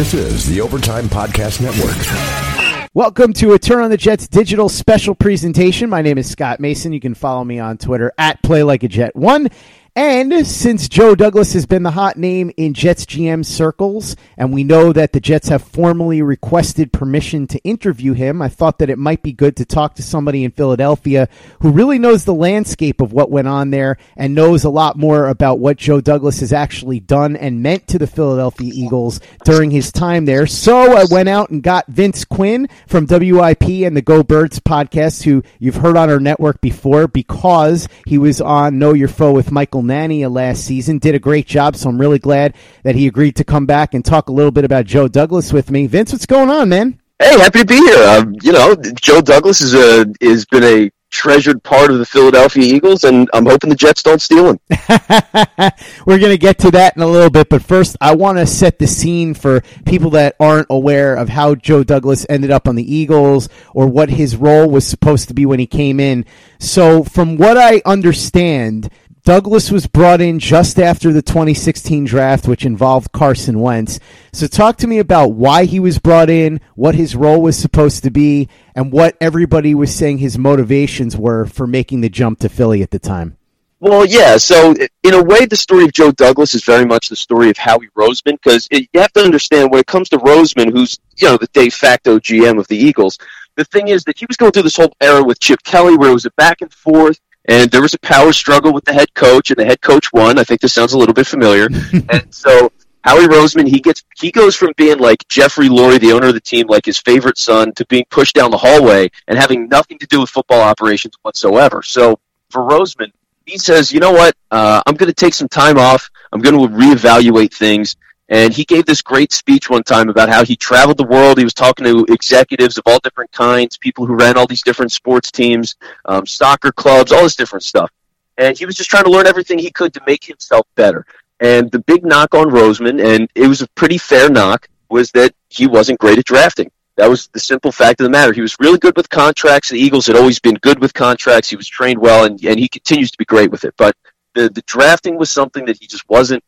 This is the Overtime Podcast Network. Welcome to a Turn on the Jets digital special presentation. My name is Scott Mason. You can follow me on Twitter at Play Like a Jet One. And since Joe Douglas has been the hot name in Jets GM circles, and we know that the Jets have formally requested permission to interview him, I thought that it might be good to talk to somebody in Philadelphia who really knows the landscape of what went on there and knows a lot more about what Joe Douglas has actually done and meant to the Philadelphia Eagles during his time there. So I went out and got Vince Quinn from WIP and the Go Birds podcast, who you've heard on our network before because he was on Know Your Foe with Michael Nania last season. Did a great job, so I'm really glad that he agreed to come back and talk a little bit about Joe Douglas with me. Vince, what's going on, man? Hey, happy to be here. Um, you know, Joe Douglas is a has been a treasured part of the Philadelphia Eagles, and I'm hoping the Jets don't steal him. We're going to get to that in a little bit, but first, I want to set the scene for people that aren't aware of how Joe Douglas ended up on the Eagles or what his role was supposed to be when he came in. So, from what I understand, Douglas was brought in just after the 2016 draft, which involved Carson Wentz. So, talk to me about why he was brought in, what his role was supposed to be, and what everybody was saying his motivations were for making the jump to Philly at the time. Well, yeah. So, in a way, the story of Joe Douglas is very much the story of Howie Roseman, because you have to understand when it comes to Roseman, who's you know the de facto GM of the Eagles. The thing is that he was going through this whole era with Chip Kelly, where it was a back and forth and there was a power struggle with the head coach, and the head coach won. I think this sounds a little bit familiar. and so Howie Roseman, he gets he goes from being like Jeffrey Lurie, the owner of the team, like his favorite son, to being pushed down the hallway and having nothing to do with football operations whatsoever. So for Roseman, he says, you know what, uh, I'm going to take some time off. I'm going to reevaluate things. And he gave this great speech one time about how he traveled the world. He was talking to executives of all different kinds, people who ran all these different sports teams, um, soccer clubs, all this different stuff. And he was just trying to learn everything he could to make himself better. And the big knock on Roseman, and it was a pretty fair knock, was that he wasn't great at drafting. That was the simple fact of the matter. He was really good with contracts. The Eagles had always been good with contracts. He was trained well, and, and he continues to be great with it. But the, the drafting was something that he just wasn't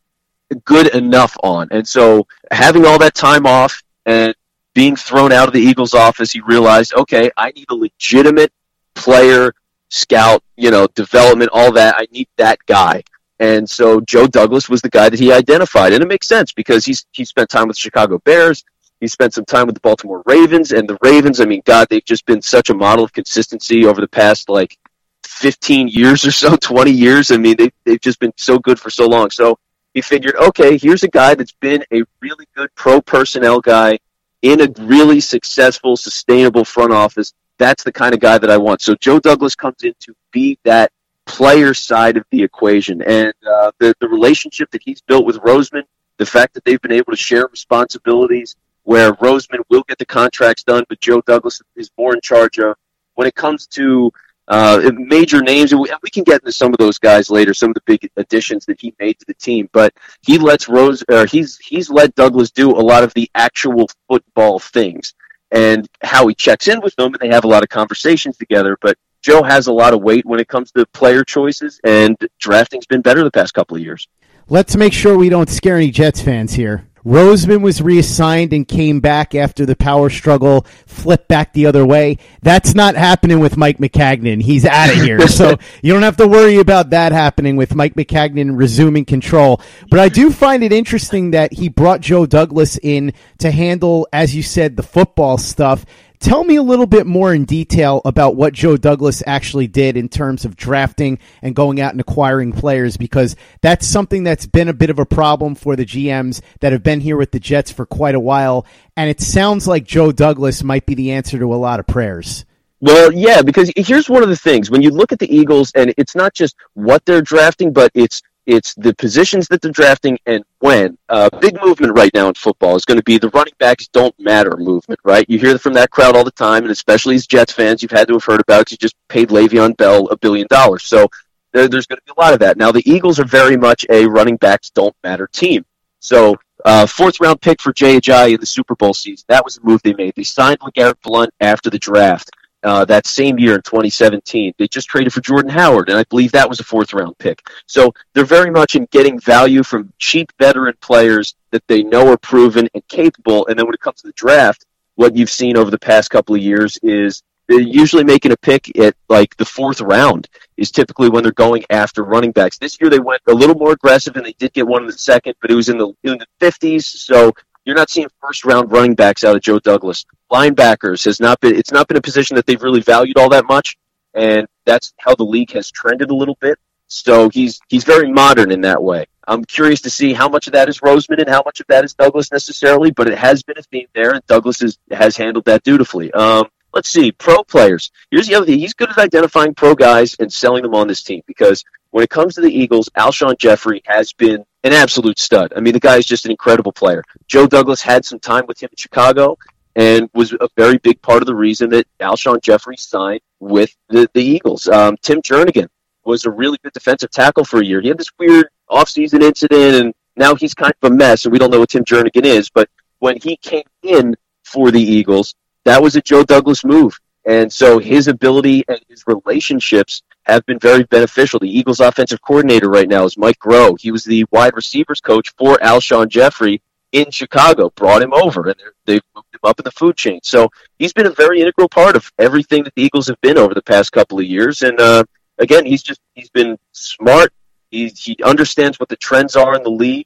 good enough on. And so having all that time off and being thrown out of the Eagles office, he realized, okay, I need a legitimate player, scout, you know, development, all that. I need that guy. And so Joe Douglas was the guy that he identified. And it makes sense because he's he spent time with the Chicago Bears. He spent some time with the Baltimore Ravens. And the Ravens, I mean, God, they've just been such a model of consistency over the past like 15 years or so, 20 years. I mean, they, they've just been so good for so long. So he figured, okay, here's a guy that's been a really good pro personnel guy in a really successful, sustainable front office. That's the kind of guy that I want. So Joe Douglas comes in to be that player side of the equation. And uh, the, the relationship that he's built with Roseman, the fact that they've been able to share responsibilities where Roseman will get the contracts done, but Joe Douglas is more in charge of. When it comes to uh, major names, and we, we, can get into some of those guys later, some of the big additions that he made to the team. But he lets Rose, or he's he's let Douglas do a lot of the actual football things, and how he checks in with them, and they have a lot of conversations together. But Joe has a lot of weight when it comes to player choices, and drafting's been better the past couple of years. Let's make sure we don't scare any Jets fans here. Roseman was reassigned and came back after the power struggle flipped back the other way. That's not happening with Mike Maccagnan. He's out of here. so you don't have to worry about that happening with Mike Maccagnan resuming control. But I do find it interesting that he brought Joe Douglas in to handle, as you said, the football stuff Tell me a little bit more in detail about what Joe Douglas actually did in terms of drafting and going out and acquiring players, because that's something that's been a bit of a problem for the GMs that have been here with the Jets for quite a while. And it sounds like Joe Douglas might be the answer to a lot of prayers. Well, yeah, because here's one of the things when you look at the Eagles, and it's not just what they're drafting, but it's it's the positions that they're drafting and when. Uh, big movement right now in football is going to be the running backs don't matter movement, right? You hear from that crowd all the time, and especially as Jets fans, you've had to have heard about it. You just paid Le'Veon Bell a billion dollars. So there, there's going to be a lot of that. Now, the Eagles are very much a running backs don't matter team. So, uh, fourth round pick for Jay Ajayi in the Super Bowl season. That was the move they made. They signed LeGarrette Blunt after the draft. Uh, that same year in 2017. They just traded for Jordan Howard, and I believe that was a fourth round pick. So they're very much in getting value from cheap veteran players that they know are proven and capable. And then when it comes to the draft, what you've seen over the past couple of years is they're usually making a pick at like the fourth round is typically when they're going after running backs. This year they went a little more aggressive and they did get one in the second, but it was in the in the fifties. So you're not seeing first round running backs out of Joe Douglas. Linebackers has not been it's not been a position that they've really valued all that much, and that's how the league has trended a little bit. So he's he's very modern in that way. I'm curious to see how much of that is Roseman and how much of that is Douglas necessarily, but it has been a theme there, and Douglas is, has handled that dutifully. Um, let's see, pro players. Here's the other thing. He's good at identifying pro guys and selling them on this team because when it comes to the Eagles, Alshon Jeffery has been an absolute stud. I mean, the guy is just an incredible player. Joe Douglas had some time with him in Chicago and was a very big part of the reason that Alshon Jeffery signed with the, the Eagles. Um, Tim Jernigan was a really good defensive tackle for a year. He had this weird offseason incident, and now he's kind of a mess, and we don't know what Tim Jernigan is. But when he came in for the Eagles, that was a Joe Douglas move. And so his ability and his relationships have been very beneficial. The Eagles offensive coordinator right now is Mike Groh. He was the wide receivers coach for Alshon Jeffery in Chicago, brought him over, and they've moved him up in the food chain. So he's been a very integral part of everything that the Eagles have been over the past couple of years. And uh, again, he's just he's been smart. He he understands what the trends are in the league,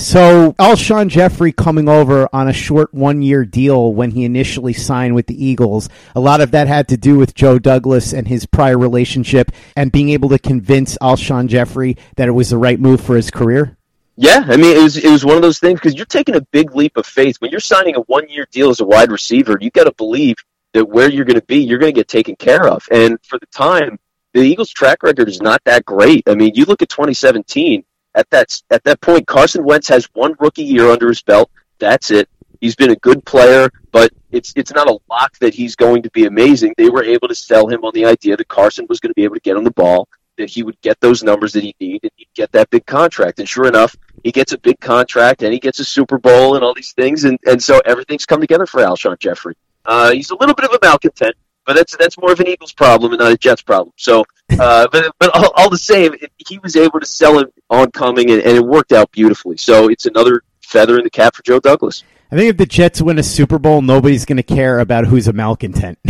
So Alshon Jeffery coming over on a short one year deal when he initially signed with the Eagles. A lot of that had to do with Joe Douglas and his prior relationship and being able to convince Alshon Jeffery that it was the right move for his career. Yeah, I mean it was it was one of those things because you're taking a big leap of faith when you're signing a one year deal as a wide receiver. You've got to believe that where you're going to be, you're going to get taken care of. And for the time, the Eagles' track record is not that great. I mean, you look at 2017 at that at that point, Carson Wentz has one rookie year under his belt. That's it. He's been a good player, but it's it's not a lock that he's going to be amazing. They were able to sell him on the idea that Carson was going to be able to get on the ball, that he would get those numbers that he needed, and he'd get that big contract. And sure enough, he gets a big contract and he gets a Super Bowl and all these things, and, and so everything's come together for Alshon Jeffery. Uh, he's a little bit of a malcontent, but that's that's more of an Eagles problem and not a Jets problem. So, uh, but but all, all, the same, he was able to sell it oncoming, and, and it worked out beautifully. So it's another feather in the cap for Joe Douglas. I think if the Jets win a Super Bowl, nobody's going to care about who's a malcontent.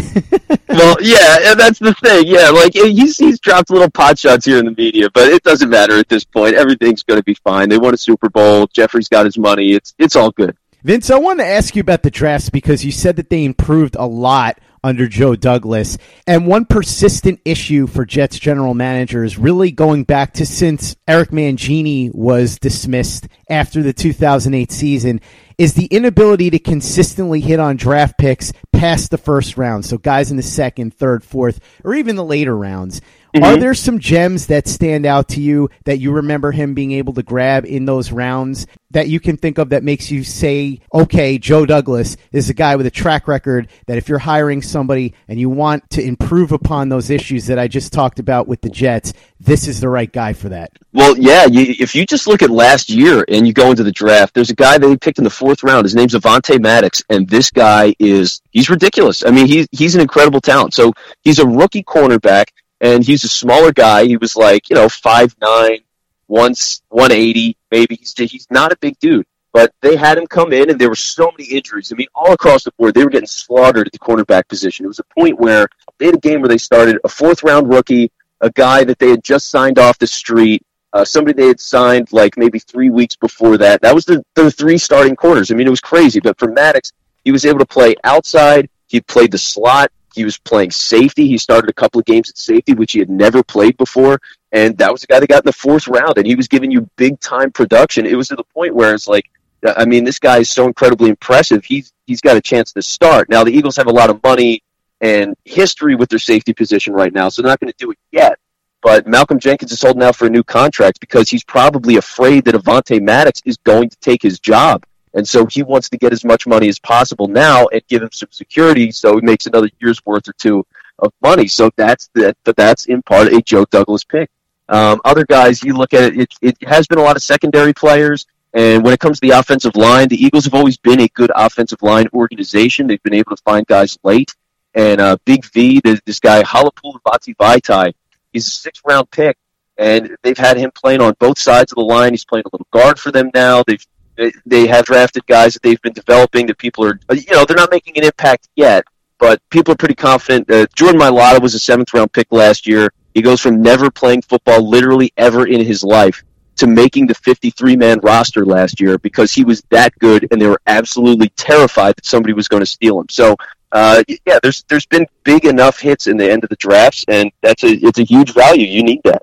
well, yeah, and that's the thing. Yeah, like he's he's dropped little pot shots here in the media, but it doesn't matter at this point. Everything's going to be fine. They won a Super Bowl. Jeffery's got his money. It's it's all good. Vince, I wanted to ask you about the drafts because you said that they improved a lot under Joe Douglas. And one persistent issue for Jets general managers, really going back to since Eric Mangini was dismissed after the 2008 season, is the inability to consistently hit on draft picks past the first round. So guys in the second, third, fourth, or even the later rounds. Mm-hmm. Are there some gems that stand out to you that you remember him being able to grab in those rounds that you can think of that makes you say, okay, Joe Douglas is a guy with a track record that if you're hiring somebody and you want to improve upon those issues that I just talked about with the Jets, this is the right guy for that. Well, yeah, you, if you just look at last year and you go into the draft, there's a guy that he picked in the fourth round. His name's Avonte Maddox, and this guy is he's ridiculous. I mean, he's he's an incredible talent. So he's a rookie cornerback, and he's a smaller guy. He was like you know five nine, once one eighty maybe. He's he's not a big dude, but they had him come in, and there were so many injuries. I mean, all across the board, they were getting slaughtered at the cornerback position. It was a point where they had a game where they started a fourth round rookie, a guy that they had just signed off the street, uh, somebody they had signed like maybe three weeks before that. That was the, the three starting corners. I mean, it was crazy. But for Maddox, he was able to play outside. He played the slot. He was playing safety. He started a couple of games at safety, which he had never played before. And that was the guy that got in the fourth round, and he was giving you big time production. It was to the point where it's like, I mean, this guy is so incredibly impressive. He's he's got a chance to start. Now the Eagles have a lot of money and history with their safety position right now, so they're not going to do it yet. But Malcolm Jenkins is holding out for a new contract because he's probably afraid that Avonte Maddox is going to take his job. And so he wants to get as much money as possible now and give him some security so he makes another year's worth or two of money. So that's that but that's in part a Joe Douglas pick. Um, other guys, you look at it, it, it has been a lot of secondary players. And when it comes to the offensive line, the Eagles have always been a good offensive line organization. They've been able to find guys late. And uh, Big V, this guy, Halapoulivaati Vaitai, he's a sixth round pick. And they've had him playing on both sides of the line. He's playing a little guard for them now. They've they have drafted guys that they've been developing that people are, you know, they're not making an impact yet, but people are pretty confident. Uh, Jordan Mailata was a seventh round pick last year. He goes from never playing football literally ever in his life to making the 53 man roster last year because he was that good and they were absolutely terrified that somebody was going to steal him. So, uh, yeah, there's there's been big enough hits in the end of the drafts, and that's a it's a huge value. You need that.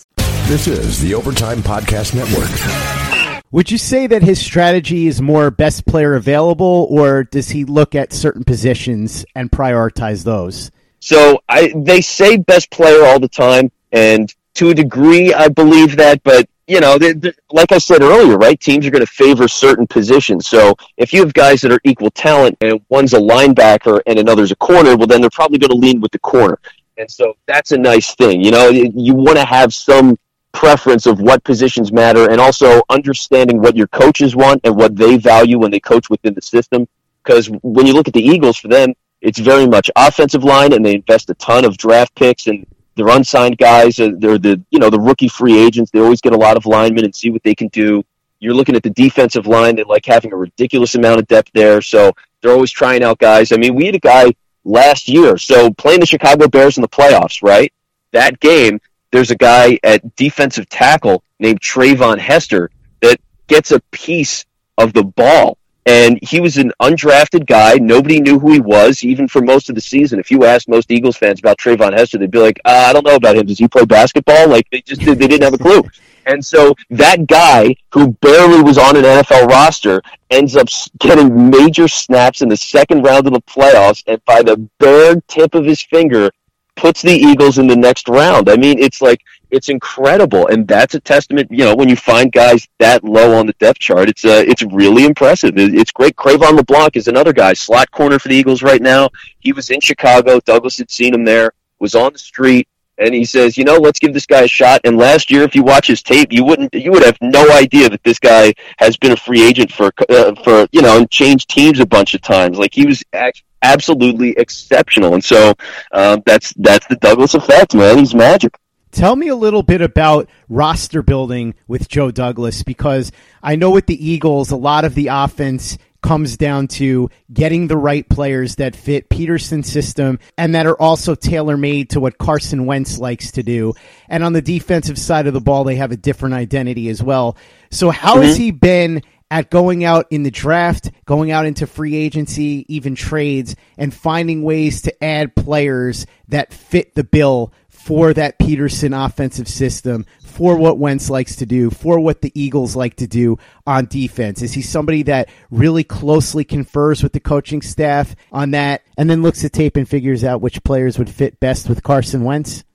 This is the Overtime Podcast Network. Would you say that his strategy is more best player available, or does he look at certain positions and prioritize those? So I, they say best player all the time, and to a degree, I believe that. But you know, they, they, like I said earlier, right? Teams are going to favor certain positions. So if you have guys that are equal talent, and one's a linebacker and another's a corner, well, then they're probably going to lean with the corner. And so that's a nice thing. You know, you want to have some preference of what positions matter and also understanding what your coaches want and what they value when they coach within the system. Because when you look at the Eagles, for them, it's very much offensive line and they invest a ton of draft picks and they're unsigned guys. They're the, you know, the rookie free agents. They always get a lot of linemen and see what they can do. You're looking at the defensive line. They like having a ridiculous amount of depth there. So they're always trying out guys. I mean, we had a guy last year. So playing the Chicago Bears in the playoffs, right? That game, there's a guy at defensive tackle named Treyvon Hester that gets a piece of the ball. And he was an undrafted guy. Nobody knew who he was, even for most of the season. If you asked most Eagles fans about Treyvon Hester, they'd be like, uh, I don't know about him. Does he play basketball? Like, they just they didn't have a clue. And so that guy who barely was on an NFL roster ends up getting major snaps in the second round of the playoffs and by the bare tip of his finger puts the Eagles in the next round. I mean, it's like it's incredible, and that's a testament. You know, when you find guys that low on the depth chart, it's uh, it's really impressive. It's great. Cre'Von LeBlanc is another guy, slot corner for the Eagles right now. He was in Chicago. Douglas had seen him there. Was on the street. And he says, you know, let's give this guy a shot. And last year, if you watch his tape, you wouldn't, you would have no idea that this guy has been a free agent for, uh, for you know, and changed teams a bunch of times. Like he was actually absolutely exceptional. And so um, that's that's the Douglas effect, man. He's magic. Tell me a little bit about roster building with Joe Douglas because I know with the Eagles, a lot of the offense comes down to getting the right players that fit Pederson's system and that are also tailor made to what Carson Wentz likes to do. And on the defensive side of the ball, they have a different identity as well. So, how mm-hmm. has he been at going out in the draft, going out into free agency, even trades, and finding ways to add players that fit the bill for that Pederson offensive system, for what Wentz likes to do, for what the Eagles like to do on defense? Is he somebody that really closely confers with the coaching staff on that and then looks at tape and figures out which players would fit best with Carson Wentz?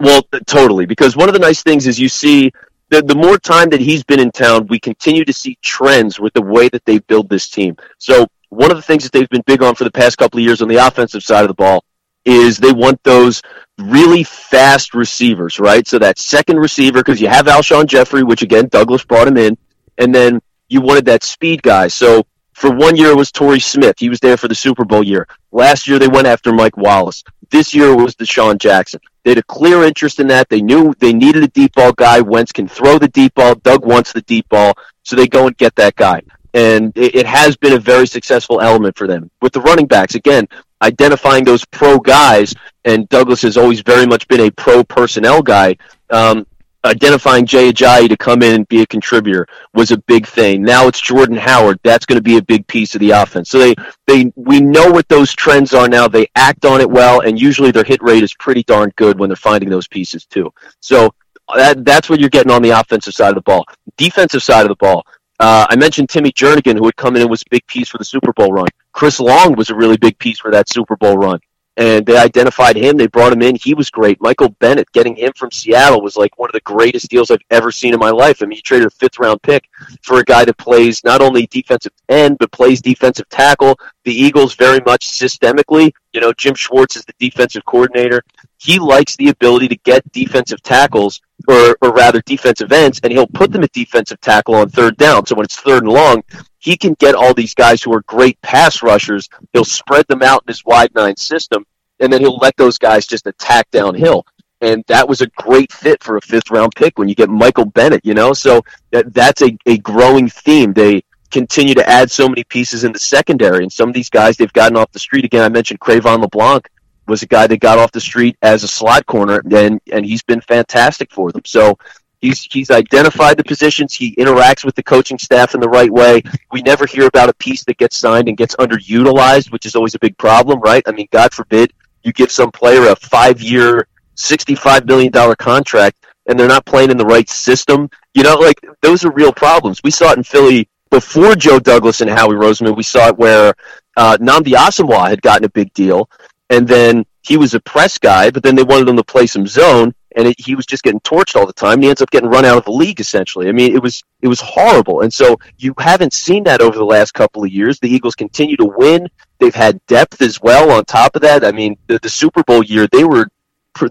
Well, totally. Because one of the nice things is you see the, the more time that he's been in town, we continue to see trends with the way that they build this team. So one of the things that they've been big on for the past couple of years on the offensive side of the ball is they want those really fast receivers, right? So that second receiver, because you have Alshon Jeffery, which again, Douglas brought him in, and then you wanted that speed guy. So for one year it was Torrey Smith. He was there for the Super Bowl year. Last year they went after Mike Wallace. This year was DeSean Jackson. They had a clear interest in that. They knew they needed a deep ball guy. Wentz can throw the deep ball. Doug wants the deep ball. So they go and get that guy. And it, it has been a very successful element for them. With the running backs, again, identifying those pro guys, and Douglas has always very much been a pro personnel guy. Um, identifying Jay Ajayi to come in and be a contributor was a big thing. Now it's Jordan Howard. That's going to be a big piece of the offense. So they, they, we know what those trends are now. They act on it well, and usually their hit rate is pretty darn good when they're finding those pieces too. So that, that's what you're getting on the offensive side of the ball. Defensive side of the ball. Uh, I mentioned Timmy Jernigan, who had come in and was a big piece for the Super Bowl run. Chris Long was a really big piece for that Super Bowl run and they identified him. They brought him in. He was great. Michael Bennett, getting him from Seattle was like one of the greatest deals I've ever seen in my life. I mean, you traded a fifth round pick for a guy that plays not only defensive end, but plays defensive tackle. The Eagles very much systemically, you know, Jim Schwartz is the defensive coordinator. He likes the ability to get defensive tackles or, or rather defensive ends, and he'll put them at defensive tackle on third down. So when it's third and long, he can get all these guys who are great pass rushers. He'll spread them out in his wide nine system, and then he'll let those guys just attack downhill. And that was a great fit for a fifth round pick when you get Michael Bennett, you know? So that, that's a, a growing theme. They continue to add so many pieces in the secondary, and some of these guys they've gotten off the street. Again, I mentioned Cre'Von LeBlanc was a guy that got off the street as a slot corner, and and he's been fantastic for them. So he's he's identified the positions. He interacts with the coaching staff in the right way. We never hear about a piece that gets signed and gets underutilized, which is always a big problem, right? I mean, God forbid you give some player a five-year, sixty-five million dollar contract, and they're not playing in the right system. You know, like those are real problems. We saw it in Philly before Joe Douglas and Howie Roseman. We saw it where uh, Nnamdi Asomugha had gotten a big deal and then he was a press guy, but then they wanted him to play some zone, and it, he was just getting torched all the time. And he ends up getting run out of the league essentially. I mean, it was it was horrible, and so you haven't seen that over the last couple of years. The Eagles continue to win. They've had depth as well. On top of that, I mean, the, the Super Bowl year they were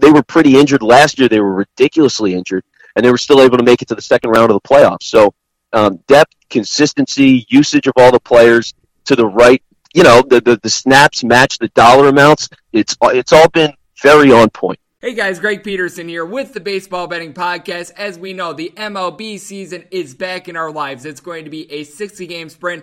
they were pretty injured last year. They were ridiculously injured, and they were still able to make it to the second round of the playoffs. So um, depth, consistency, usage of all the players to the right you know the, the the snaps match the dollar amounts. It's it's all been very on point. Hey guys, Greg Peterson here with the Baseball Betting Podcast. As we know, the MLB season is back in our lives. It's going to be a 60 game sprint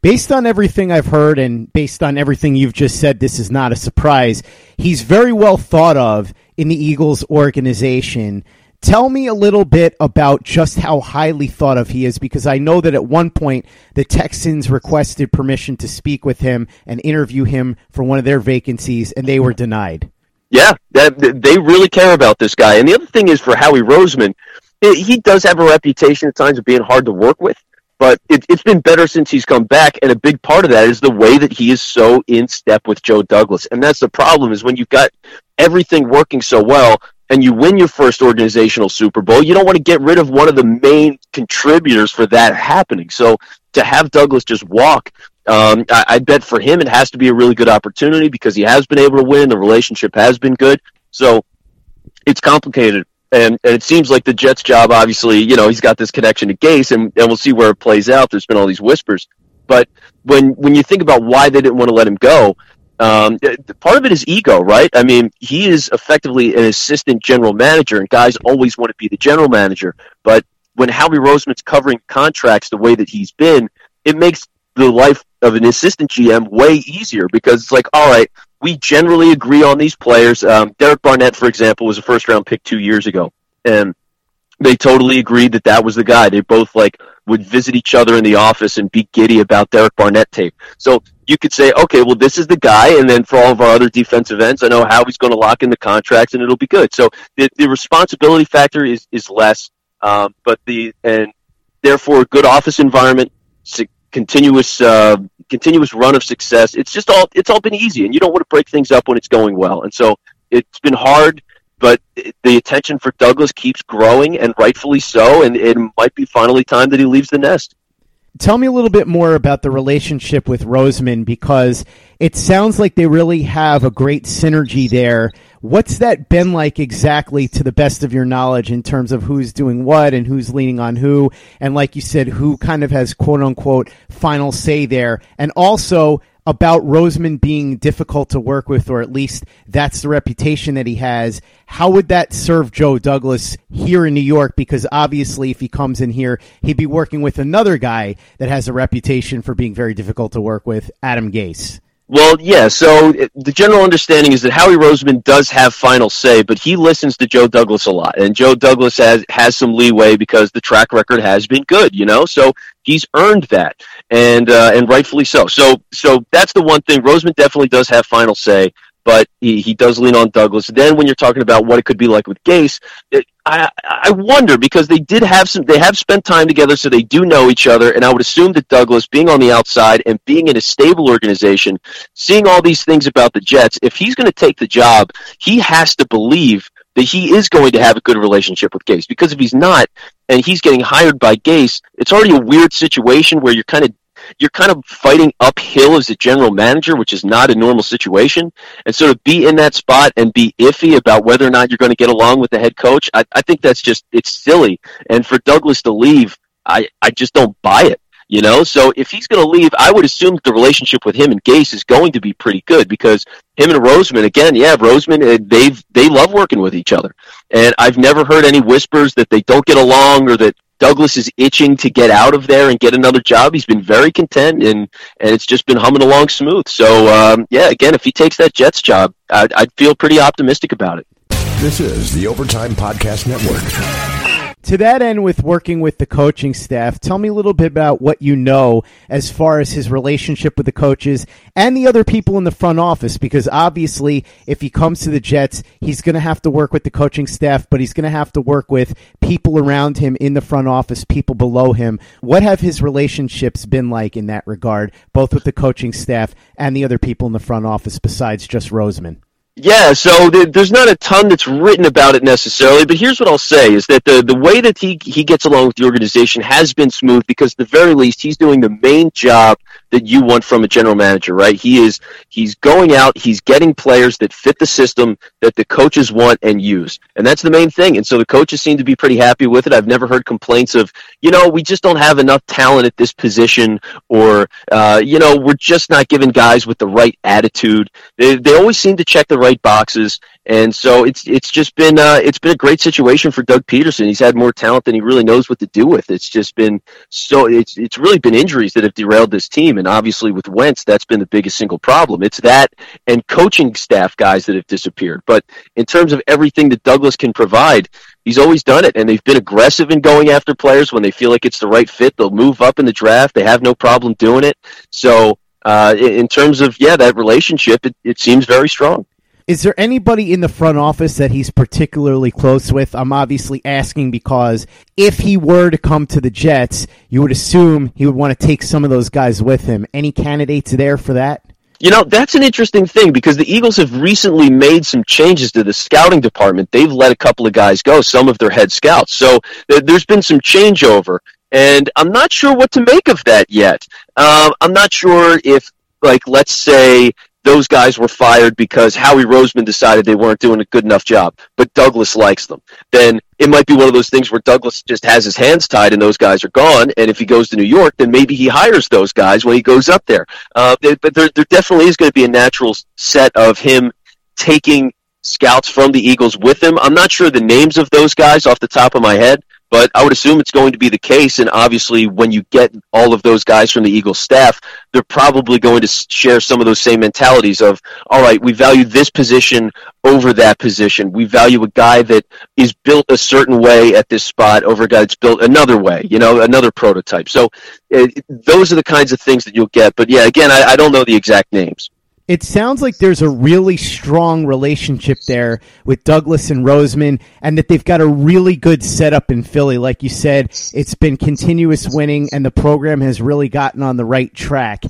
Based on everything I've heard and based on everything you've just said, this is not a surprise. He's very well thought of in the Eagles organization. Tell me a little bit about just how highly thought of he is, because I know that at one point the Texans requested permission to speak with him and interview him for one of their vacancies, and they were denied. Yeah, they really care about this guy. And the other thing is for Howie Roseman, he does have a reputation at times of being hard to work with but it, has been better since he's come back, and a big part of that is the way that he is so in step with Joe Douglas, and that's the problem. Is when you've got everything working so well, and you win your first organizational Super Bowl, you don't want to get rid of one of the main contributors for that happening. So to have Douglas just walk, um, I, I bet for him it has to be a really good opportunity because he has been able to win. The relationship has been good, so it's complicated and, and it seems like the Jets' job, obviously, you know, he's got this connection to Gase, and, and we'll see where it plays out. There's been all these whispers, but when when you think about why they didn't want to let him go, Um, part of it is ego, right? I mean, he is effectively an assistant general manager, and guys always want to be the general manager. But when Howie Roseman's covering contracts the way that he's been, it makes the life of an assistant GM way easier because it's like, all right, we generally agree on these players. Um, Derek Barnett, for example, was a first round pick two years ago, and they totally agreed that that was the guy. They both like would visit each other in the office and be giddy about Derek Barnett tape. So you could say, okay, well, this is the guy, and then for all of our other defensive ends, I know how he's going to lock in the contracts, and it'll be good. So the, the responsibility factor is is less, um, but the and therefore a good office environment, continuous uh, continuous run of success. It's just all it's all been easy, and you don't want to break things up when it's going well. And so it's been hard but the attention for Douglas keeps growing, and rightfully so. And it might be finally time that he leaves the nest. Tell me a little bit more about the relationship with Roseman because it sounds like they really have a great synergy there. What's that been like exactly to the best of your knowledge in terms of who's doing what and who's leaning on who? And like you said, who kind of has quote unquote final say there? And also, about Roseman being difficult to work with, or at least that's the reputation that he has. How would that serve Joe Douglas here in New York? Because obviously, if he comes in here, he'd be working with another guy that has a reputation for being very difficult to work with, Adam Gase. Well, yeah. So the general understanding is that Howie Roseman does have final say, but he listens to Joe Douglas a lot, and Joe Douglas has has some leeway because the track record has been good, you know. So he's earned that, and uh, and rightfully so. So so that's the one thing. Roseman definitely does have final say but he, he does lean on Douglas. Then when you're talking about what it could be like with Gase, it, I I wonder because they did have some they have spent time together, so they do know each other. And I would assume that Douglas, being on the outside and being in a stable organization, seeing all these things about the Jets, if he's going to take the job, he has to believe that he is going to have a good relationship with Gase. Because if he's not, and he's getting hired by Gase, it's already a weird situation where you're kind of you're kind of fighting uphill as a general manager, which is not a normal situation. And so to be in that spot and be iffy about whether or not you're going to get along with the head coach, I, I think that's just it's silly. And for Douglas to leave, I, I just don't buy it. You know, so if he's going to leave, I would assume the relationship with him and Gase is going to be pretty good because him and Roseman, again, yeah, Roseman, uh, they've they love working with each other, and I've never heard any whispers that they don't get along or that Douglas is itching to get out of there and get another job. He's been very content, and and it's just been humming along smooth. So um, yeah, again, if he takes that Jets job, I'd, I'd feel pretty optimistic about it. This is the Overtime Podcast Network to that end, with working with the coaching staff, tell me a little bit about what you know as far as his relationship with the coaches and the other people in the front office. Because obviously, if he comes to the Jets, he's going to have to work with the coaching staff, but he's going to have to work with people around him in the front office, people below him. What have his relationships been like in that regard, both with the coaching staff and the other people in the front office besides just Roseman? Yeah, so there's not a ton that's written about it necessarily, but here's what I'll say is that the, the way that he, he gets along with the organization has been smooth because at the very least he's doing the main job that you want from a general manager, right? He is he's going out, he's getting players that fit the system that the coaches want and use. And that's the main thing. And so the coaches seem to be pretty happy with it. I've never heard complaints of, you know, we just don't have enough talent at this position or uh, you know, we're just not giving guys with the right attitude. They they always seem to check the right boxes and so it's it's just been uh, it's been a great situation for Doug Pederson. He's had more talent than he really knows what to do with. It's just been so it's it's really been injuries that have derailed this team, and obviously with Wentz, that's been the biggest single problem. It's that and coaching staff guys that have disappeared. But in terms of everything that Douglas can provide, he's always done it, and they've been aggressive in going after players when they feel like it's the right fit. They'll move up in the draft. They have no problem doing it. So. Uh, in terms of yeah, that relationship, it, it seems very strong. Is there anybody in the front office that he's particularly close with? I'm obviously asking because if he were to come to the Jets, you would assume he would want to take some of those guys with him. Any candidates there for that? You know, that's an interesting thing because the Eagles have recently made some changes to the scouting department. They've let a couple of guys go, some of their head scouts. So there's been some changeover. And I'm not sure what to make of that yet. Uh, I'm not sure if like let's say those guys were fired because Howie Roseman decided they weren't doing a good enough job, but Douglas likes them, then it might be one of those things where Douglas just has his hands tied and those guys are gone. And if he goes to New York, then maybe he hires those guys when he goes up there. Uh, but there, there definitely is going to be a natural set of him taking scouts from the Eagles with him. I'm not sure the names of those guys off the top of my head, but I would assume it's going to be the case. And obviously, when you get all of those guys from the Eagles staff, they're probably going to share some of those same mentalities of, all right, we value this position over that position. We value a guy that is built a certain way at this spot over a guy that's built another way, you know, another prototype. So it, those are the kinds of things that you'll get. But yeah, again, I, I don't know the exact names. It sounds like there's a really strong relationship there with Douglas and Roseman, and that they've got a really good setup in Philly. Like you said, it's been continuous winning, and the program has really gotten on the right track.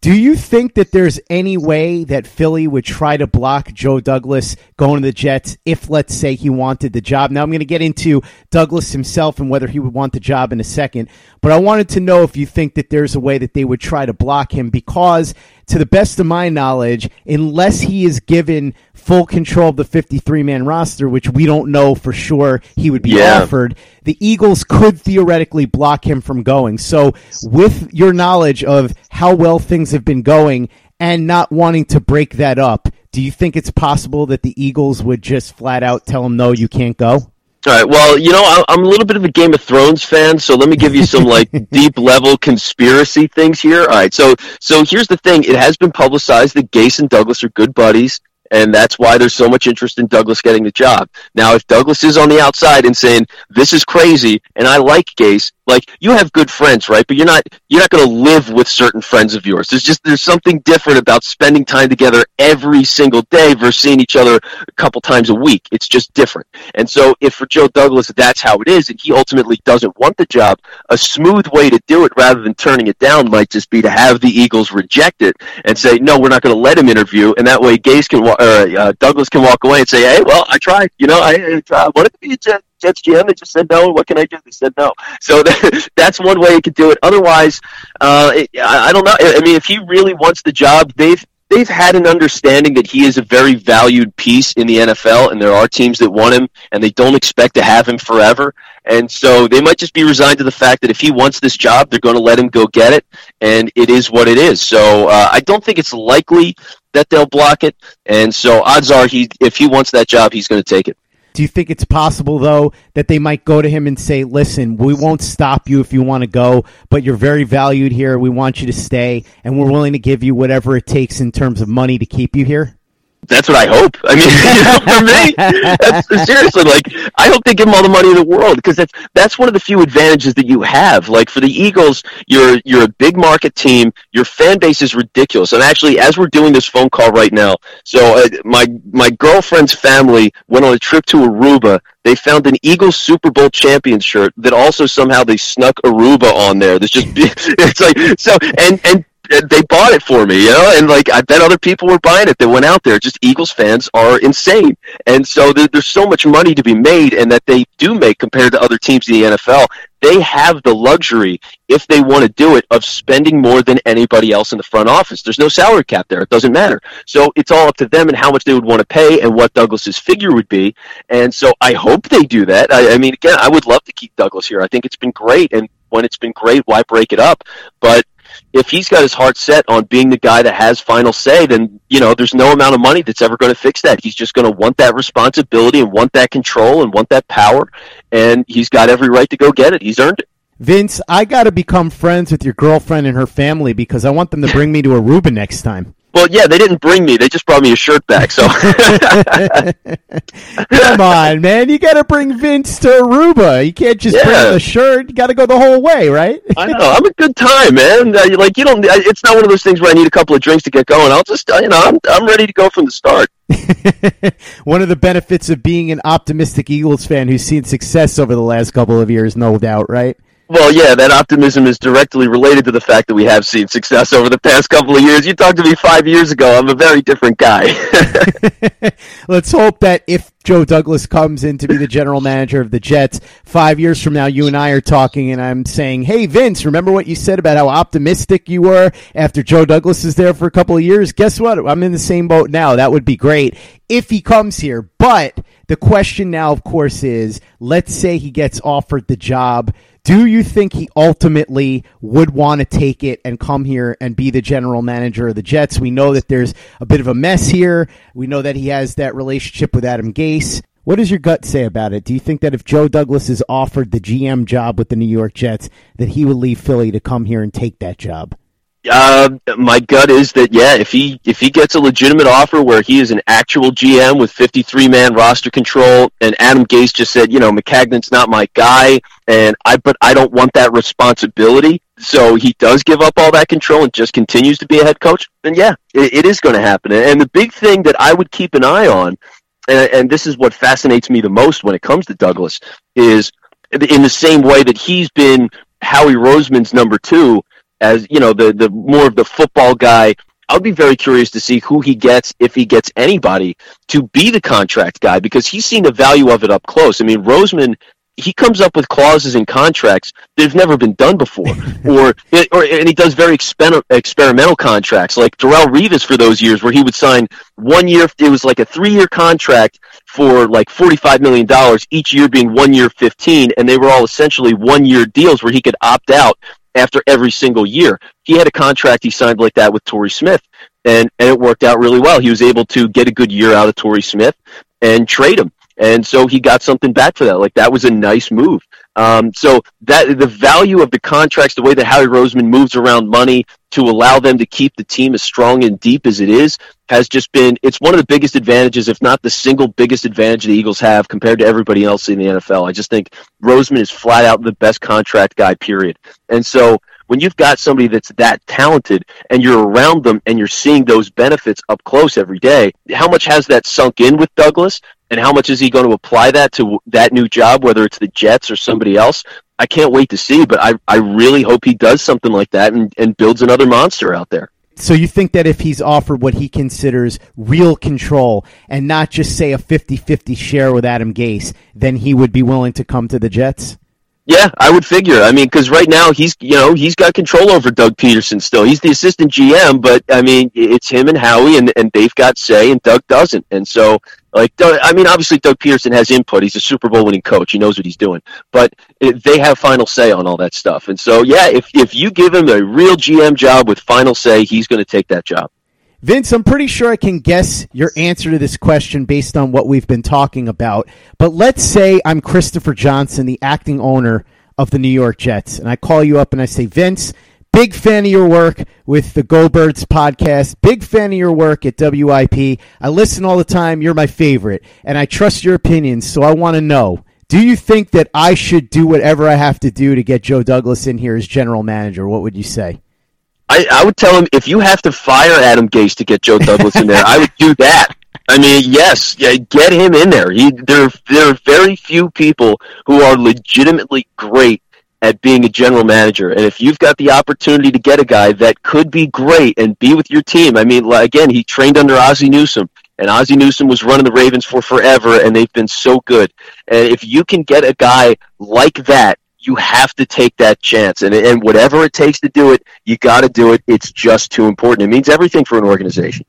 Do you think that there's any way that Philly would try to block Joe Douglas going to the Jets if, let's say, he wanted the job? Now, I'm going to get into Douglas himself and whether he would want the job in a second, but I wanted to know if you think that there's a way that they would try to block him because, to the best of my knowledge, unless he is given full control of the 53 man roster, which we don't know for sure he would be yeah. offered, the Eagles could theoretically block him from going. So, with your knowledge of how well things have been going and not wanting to break that up, do you think it's possible that the Eagles would just flat out tell him, no, you can't go? All right. Well, you know, I'm a little bit of a Game of Thrones fan, so let me give you some like deep level conspiracy things here. All right. So, so here's the thing: it has been publicized that Gase and Douglas are good buddies and that's why there's so much interest in Douglas getting the job. Now, if Douglas is on the outside and saying this is crazy, and I like Gase, like you have good friends, right? But you're not you're not going to live with certain friends of yours. There's just there's something different about spending time together every single day versus seeing each other a couple times a week. It's just different. And so, if for Joe Douglas that's how it is, and he ultimately doesn't want the job, a smooth way to do it rather than turning it down might just be to have the Eagles reject it and say, no, we're not going to let him interview, and that way Gase can uh, uh, Douglas can walk away and say, "Hey, well, I tried. You know, I, I wanted to be a Jet, Jets GM. They just said no. What can I do? They said no. So that, that's one way you could do it. Otherwise, uh, it, I, I don't know. I mean, if he really wants the job, they've they've had an understanding that he is a very valued piece in the NFL, and there are teams that want him, and they don't expect to have him forever. And so they might just be resigned to the fact that if he wants this job, they're going to let him go get it, and it is what it is. So uh, I don't think it's likely that they'll block it, and so odds are he if he wants that job, he's going to take it. Do you think it's possible though that they might go to him and say, "Listen, we won't stop you if you want to go, but you're very valued here. We want you to stay, and we're willing to give you whatever it takes in terms of money to keep you here." That's what I hope. I mean, you know, for me, that's, seriously, like I hope they give them all the money in the world because that's that's one of the few advantages that you have. Like for the Eagles, you're you're a big market team. Your fan base is ridiculous. And actually, as we're doing this phone call right now, so uh, my my girlfriend's family went on a trip to Aruba. They found an Eagles Super Bowl champion shirt that also somehow they snuck Aruba on there. There's just it's like so and and they bought it for me, you know, and like I bet other people were buying it that went out there. Just Eagles fans are insane, and so there, there's so much money to be made, and that they do make compared to other teams in the NFL. They have the luxury, if they want to do it, of spending more than anybody else in the front office. There's no salary cap there; it doesn't matter. So it's all up to them and how much they would want to pay and what Douglas's figure would be. And so I hope they do that. I, I mean, again, I would love to keep Douglas here. I think it's been great, and when it's been great, why break it up? But if he's got his heart set on being the guy that has final say, then you know there's no amount of money that's ever going to fix that. He's just going to want that responsibility and want that control and want that power, and he's got every right to go get it. He's earned it. Vince, I got to become friends with your girlfriend and her family because I want them to bring me to Aruba next time. Well, yeah, they didn't bring me. They just brought me a shirt back. So come on, man, you got to bring Vince to Aruba. You can't just yeah. bring the shirt. You got to go the whole way, right? I know. I'm a good time, man. Uh, like you don't. It's not one of those things where I need a couple of drinks to get going. I'll just, uh, you know, I'm I'm ready to go from the start. one of the benefits of being an optimistic Eagles fan who's seen success over the last couple of years, no doubt, right? Well, yeah, that optimism is directly related to the fact that we have seen success over the past couple of years. You talked to me five years ago. I'm a very different guy. Let's hope that if Joe Douglas comes in to be the general manager of the Jets, five years from now, you and I are talking, and I'm saying, Hey, Vince, remember what you said about how optimistic you were after Joe Douglas is there for a couple of years? Guess what? I'm in the same boat now. That would be great if he comes here. But the question now, of course, is let's say he gets offered the job do you think he ultimately would want to take it and come here and be the general manager of the Jets? We know that there's a bit of a mess here. We know that he has that relationship with Adam Gase. What does your gut say about it? Do you think that if Joe Douglas is offered the GM job with the New York Jets, that he would leave Philly to come here and take that job? Uh, my gut is that yeah, if he if he gets a legitimate offer where he is an actual GM with 53 man roster control, and Adam Gase just said, you know, Maccagnan's not my guy, and I but I don't want that responsibility, so he does give up all that control and just continues to be a head coach. Then yeah, it, it is going to happen. And the big thing that I would keep an eye on, and, and this is what fascinates me the most when it comes to Douglas, is in the same way that he's been Howie Roseman's number two as you know the the more of the football guy. I'll be very curious to see who he gets if he gets anybody to be the contract guy because he's seen the value of it up close. I mean, Roseman he comes up with clauses in contracts that have never been done before, or or and he does very exper- experimental contracts like Darrelle Revis for those years where he would sign one year. It was like a three year contract for like forty five million dollars each year being one year fifteen, and they were all essentially one year deals where he could opt out after every single year. He had a contract he signed like that with Torrey Smith, and, and it worked out really well. He was able to get a good year out of Torrey Smith and trade him. And so he got something back for that. Like that was a nice move. Um, so that the value of the contracts, the way that Howie Roseman moves around money to allow them to keep the team as strong and deep as it is, has just been. It's one of the biggest advantages, if not the single biggest advantage the Eagles have compared to everybody else in the NFL. I just think Roseman is flat out the best contract guy. Period. And so when you've got somebody that's that talented and you're around them and you're seeing those benefits up close every day, how much has that sunk in with Douglas? And how much is he going to apply that to that new job, whether it's the Jets or somebody else? I can't wait to see, but I, I really hope he does something like that and, and builds another monster out there. So you think that if he's offered what he considers real control and not just say a 50-50 share with Adam Gase, then he would be willing to come to the Jets? Yeah, I would figure. I mean, because right now he's you know he's got control over Doug Pederson still. He's the assistant GM, but I mean it's him and Howie, and and they've got say, and Doug doesn't. And so, like, I mean, obviously Doug Pederson has input. He's a Super Bowl winning coach. He knows what he's doing, but they have final say on all that stuff. And so, yeah, if if you give him a real GM job with final say, he's going to take that job. Vince, I'm pretty sure I can guess your answer to this question based on what we've been talking about. But let's say I'm Christopher Johnson, the acting owner of the New York Jets, and I call you up and I say, Vince, big fan of your work with the Go Birds podcast, big fan of your work at WIP. I listen all the time. You're my favorite, and I trust your opinions, so I want to know. Do you think that I should do whatever I have to do to get Joe Douglas in here as general manager? What would you say? I, I would tell him if you have to fire Adam Gase to get Joe Douglas in there, I would do that. I mean, yes, yeah, get him in there. He, there, there are very few people who are legitimately great at being a general manager. And if you've got the opportunity to get a guy that could be great and be with your team, I mean, again, he trained under Ozzie Newsome, and Ozzie Newsome was running the Ravens for forever, and they've been so good. And if you can get a guy like that you have to take that chance. And, and whatever it takes to do it, you got to do it. It's just too important. It means everything for an organization.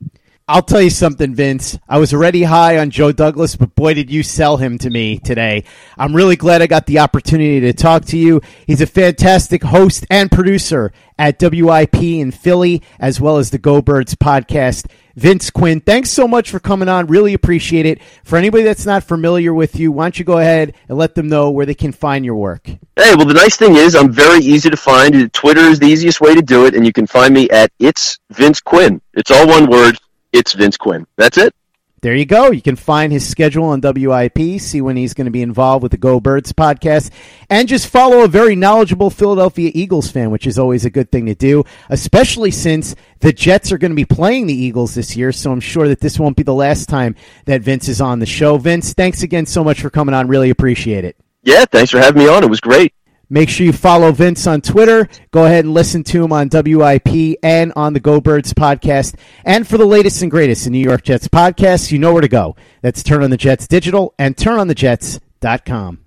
I'll tell you something, Vince. I was already high on Joe Douglas, but boy, did you sell him to me today. I'm really glad I got the opportunity to talk to you. He's a fantastic host and producer at WIP in Philly, as well as the Go Birds podcast. Vince Quinn, thanks so much for coming on. Really appreciate it. For anybody that's not familiar with you, why don't you go ahead and let them know where they can find your work? Hey, well, the nice thing is I'm very easy to find. Twitter is the easiest way to do it, and you can find me at It's Vince Quinn. It's all one word it's Vince Quinn. That's it. There you go. You can find his schedule on WIP, see when he's going to be involved with the Go Birds podcast, and just follow a very knowledgeable Philadelphia Eagles fan, which is always a good thing to do, especially since the Jets are going to be playing the Eagles this year. So I'm sure that this won't be the last time that Vince is on the show. Vince, thanks again so much for coming on. Really appreciate it. Yeah, thanks for having me on. It was great. Make sure you follow Vince on Twitter. Go ahead and listen to him on WIP and on the Go Birds podcast. And for the latest and greatest in New York Jets podcasts, you know where to go. That's Turn on the Jets Digital and turnonthejets.com.